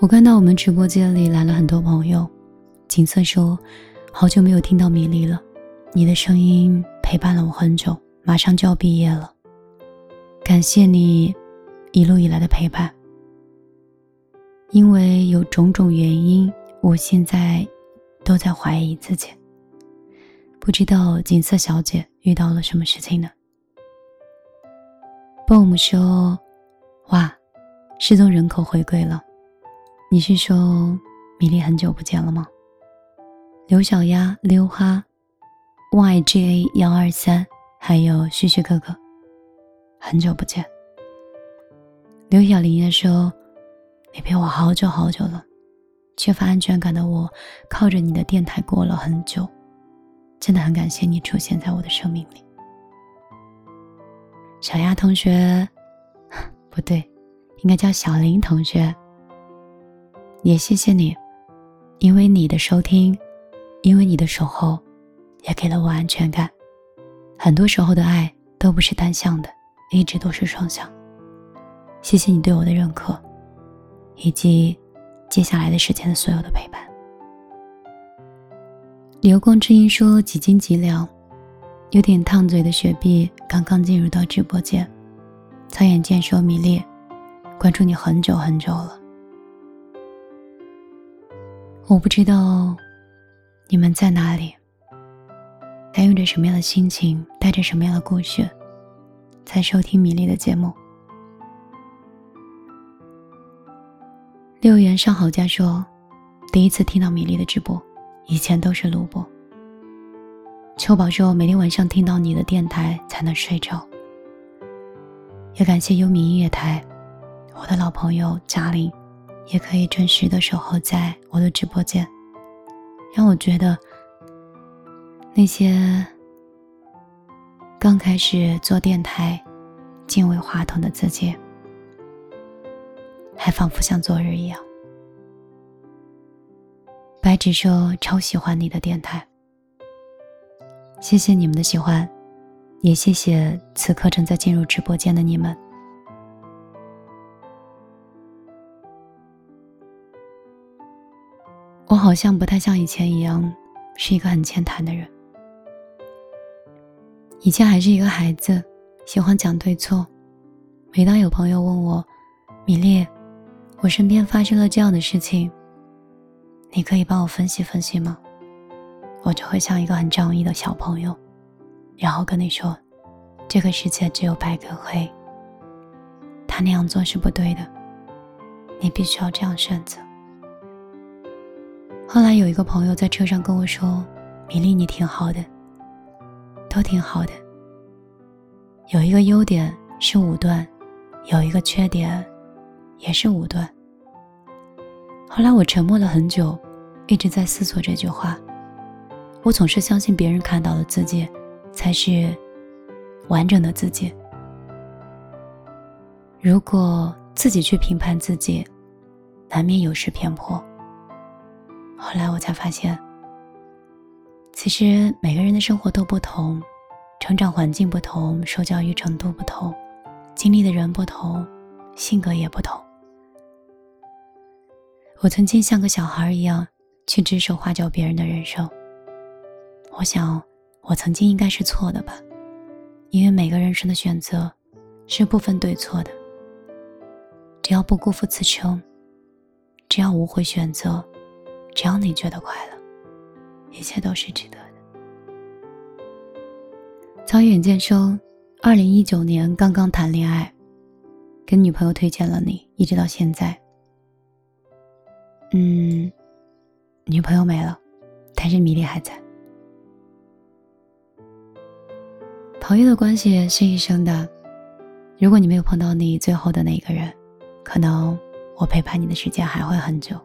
我看到我们直播间里来了很多朋友。景色说：“好久没有听到米粒了，你的声音陪伴了我很久，马上就要毕业了。感谢你一路以来的陪伴。因为有种种原因，我现在都在怀疑自己。不知道景色小姐遇到了什么事情呢？”BOOM 说：“哇，失踪人口回归了。”你是说米粒很久不见了吗？刘小丫、溜哈、YGA 幺二三，还有旭旭哥哥，很久不见。刘小玲也说：“你陪我好久好久了，缺乏安全感的我，靠着你的电台过了很久，真的很感谢你出现在我的生命里。”小丫同学，不对，应该叫小林同学。也谢谢你，因为你的收听，因为你的守候，也给了我安全感。很多时候的爱都不是单向的，一直都是双向。谢谢你对我的认可，以及接下来的时间的所有的陪伴。流光之音说几斤几两，有点烫嘴的雪碧刚刚进入到直播间。苍眼见说米粒，关注你很久很久了。我不知道你们在哪里，在用着什么样的心情，带着什么样的故事，在收听米粒的节目。六元上好家说，第一次听到米粒的直播，以前都是录播。秋宝说，每天晚上听到你的电台才能睡着。也感谢优米音乐台，我的老朋友嘉玲。也可以准时的守候在我的直播间，让我觉得那些刚开始做电台、敬畏话筒的自己，还仿佛像昨日一样。白纸说超喜欢你的电台，谢谢你们的喜欢，也谢谢此刻正在进入直播间的你们。我好像不太像以前一样，是一个很健谈的人。以前还是一个孩子，喜欢讲对错。每当有朋友问我：“米粒，我身边发生了这样的事情，你可以帮我分析分析吗？”我就会像一个很仗义的小朋友，然后跟你说：“这个世界只有白跟黑，他那样做是不对的，你必须要这样选择。”后来有一个朋友在车上跟我说：“米粒，你挺好的，都挺好的。有一个优点是武断，有一个缺点也是武断。”后来我沉默了很久，一直在思索这句话。我总是相信别人看到的自己才是完整的自己。如果自己去评判自己，难免有失偏颇。后来我才发现，其实每个人的生活都不同，成长环境不同，受教育程度不同，经历的人不同，性格也不同。我曾经像个小孩一样去指手画脚别人的人生。我想，我曾经应该是错的吧，因为每个人生的选择是不分对错的。只要不辜负此生，只要无悔选择。只要你觉得快乐，一切都是值得的。曹远见说，二零一九年刚刚谈恋爱，跟女朋友推荐了你，一直到现在。嗯，女朋友没了，但是米粒还在。朋友的关系是一生的，如果你没有碰到你最后的那个人，可能我陪伴你的时间还会很久。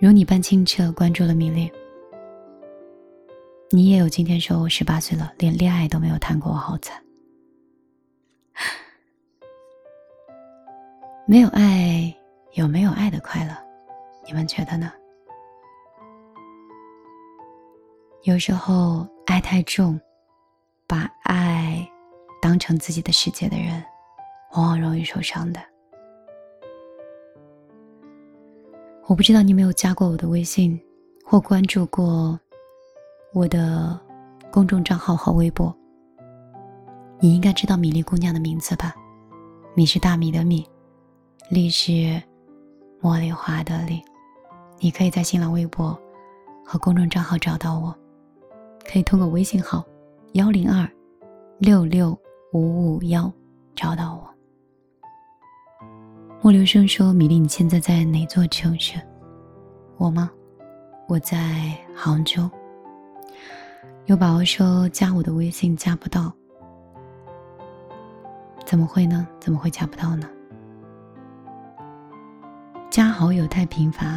如你般清澈，关注了米粒，你也有今天说我十八岁了，连恋爱都没有谈过，我好惨。没有爱，有没有爱的快乐？你们觉得呢？有时候爱太重，把爱当成自己的世界的人，往往容易受伤的。我不知道你没有加过我的微信，或关注过我的公众账号和微博。你应该知道米粒姑娘的名字吧？米是大米的米，粒是茉莉花的粒。你可以在新浪微博和公众账号找到我，可以通过微信号幺零二六六五五幺找到我。莫流生说：“米粒，你现在在哪座城市？我吗？我在杭州。”有宝宝说：“加我的微信加不到，怎么会呢？怎么会加不到呢？加好友太频繁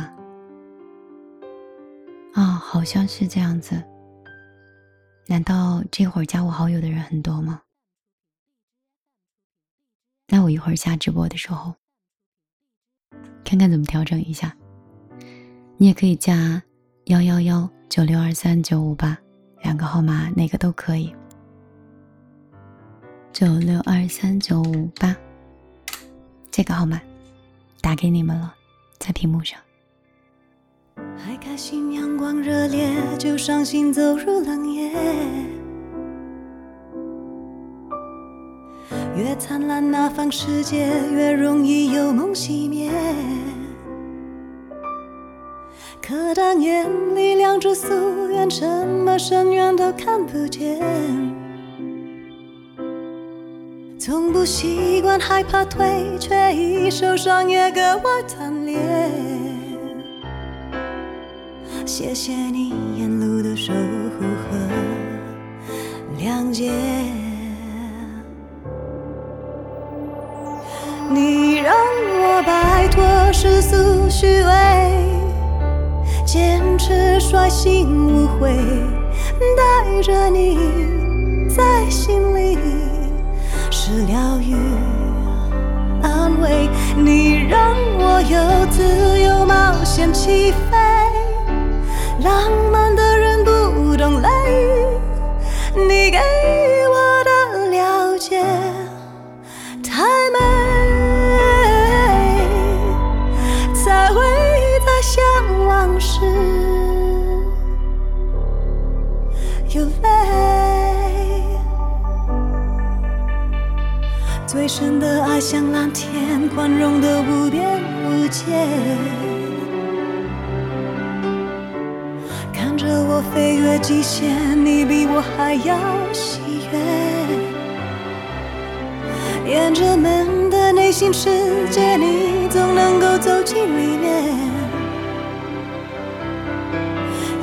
啊，好像是这样子。难道这会儿加我好友的人很多吗？那我一会儿下直播的时候。”看看怎么调整一下。你也可以加幺幺幺九六二三九五八两个号码，哪个都可以。九六二三九五八这个号码打给你们了，在屏幕上。还开心，阳光热烈，就伤心，走入冷夜。越灿烂那方世界，越容易有梦熄灭。可当眼里亮着夙愿，什么深渊都看不见。从不习惯害怕退却，一受伤也格外贪恋。谢谢你沿路的守护和谅解。你让我摆脱世俗虚伪，坚持率性无悔，带着你在心里是疗愈安慰。你让我有自由冒险起飞，浪漫最深的爱像蓝天，宽容的无边无界。看着我飞越极限，你比我还要喜悦。沿着门的内心世界，你总能够走进里面。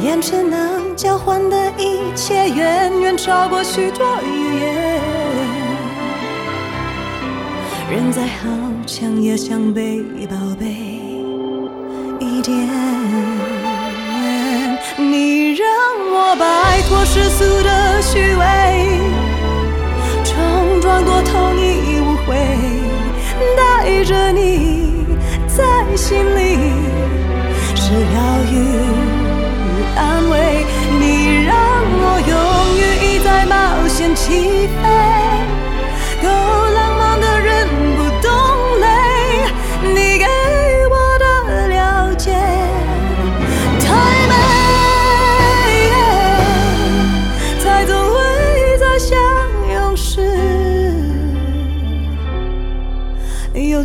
眼神能交换的一切，远远超过许多语言。人再好强，也想被宝贝一点。你让我摆脱世俗的虚伪，冲撞过头你无悔，带着你在心里是疗愈与。安慰你，让我勇于一再冒险起飞。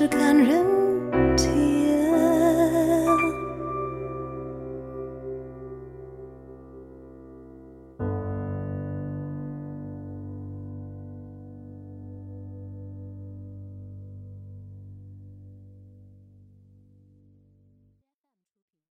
是感人体。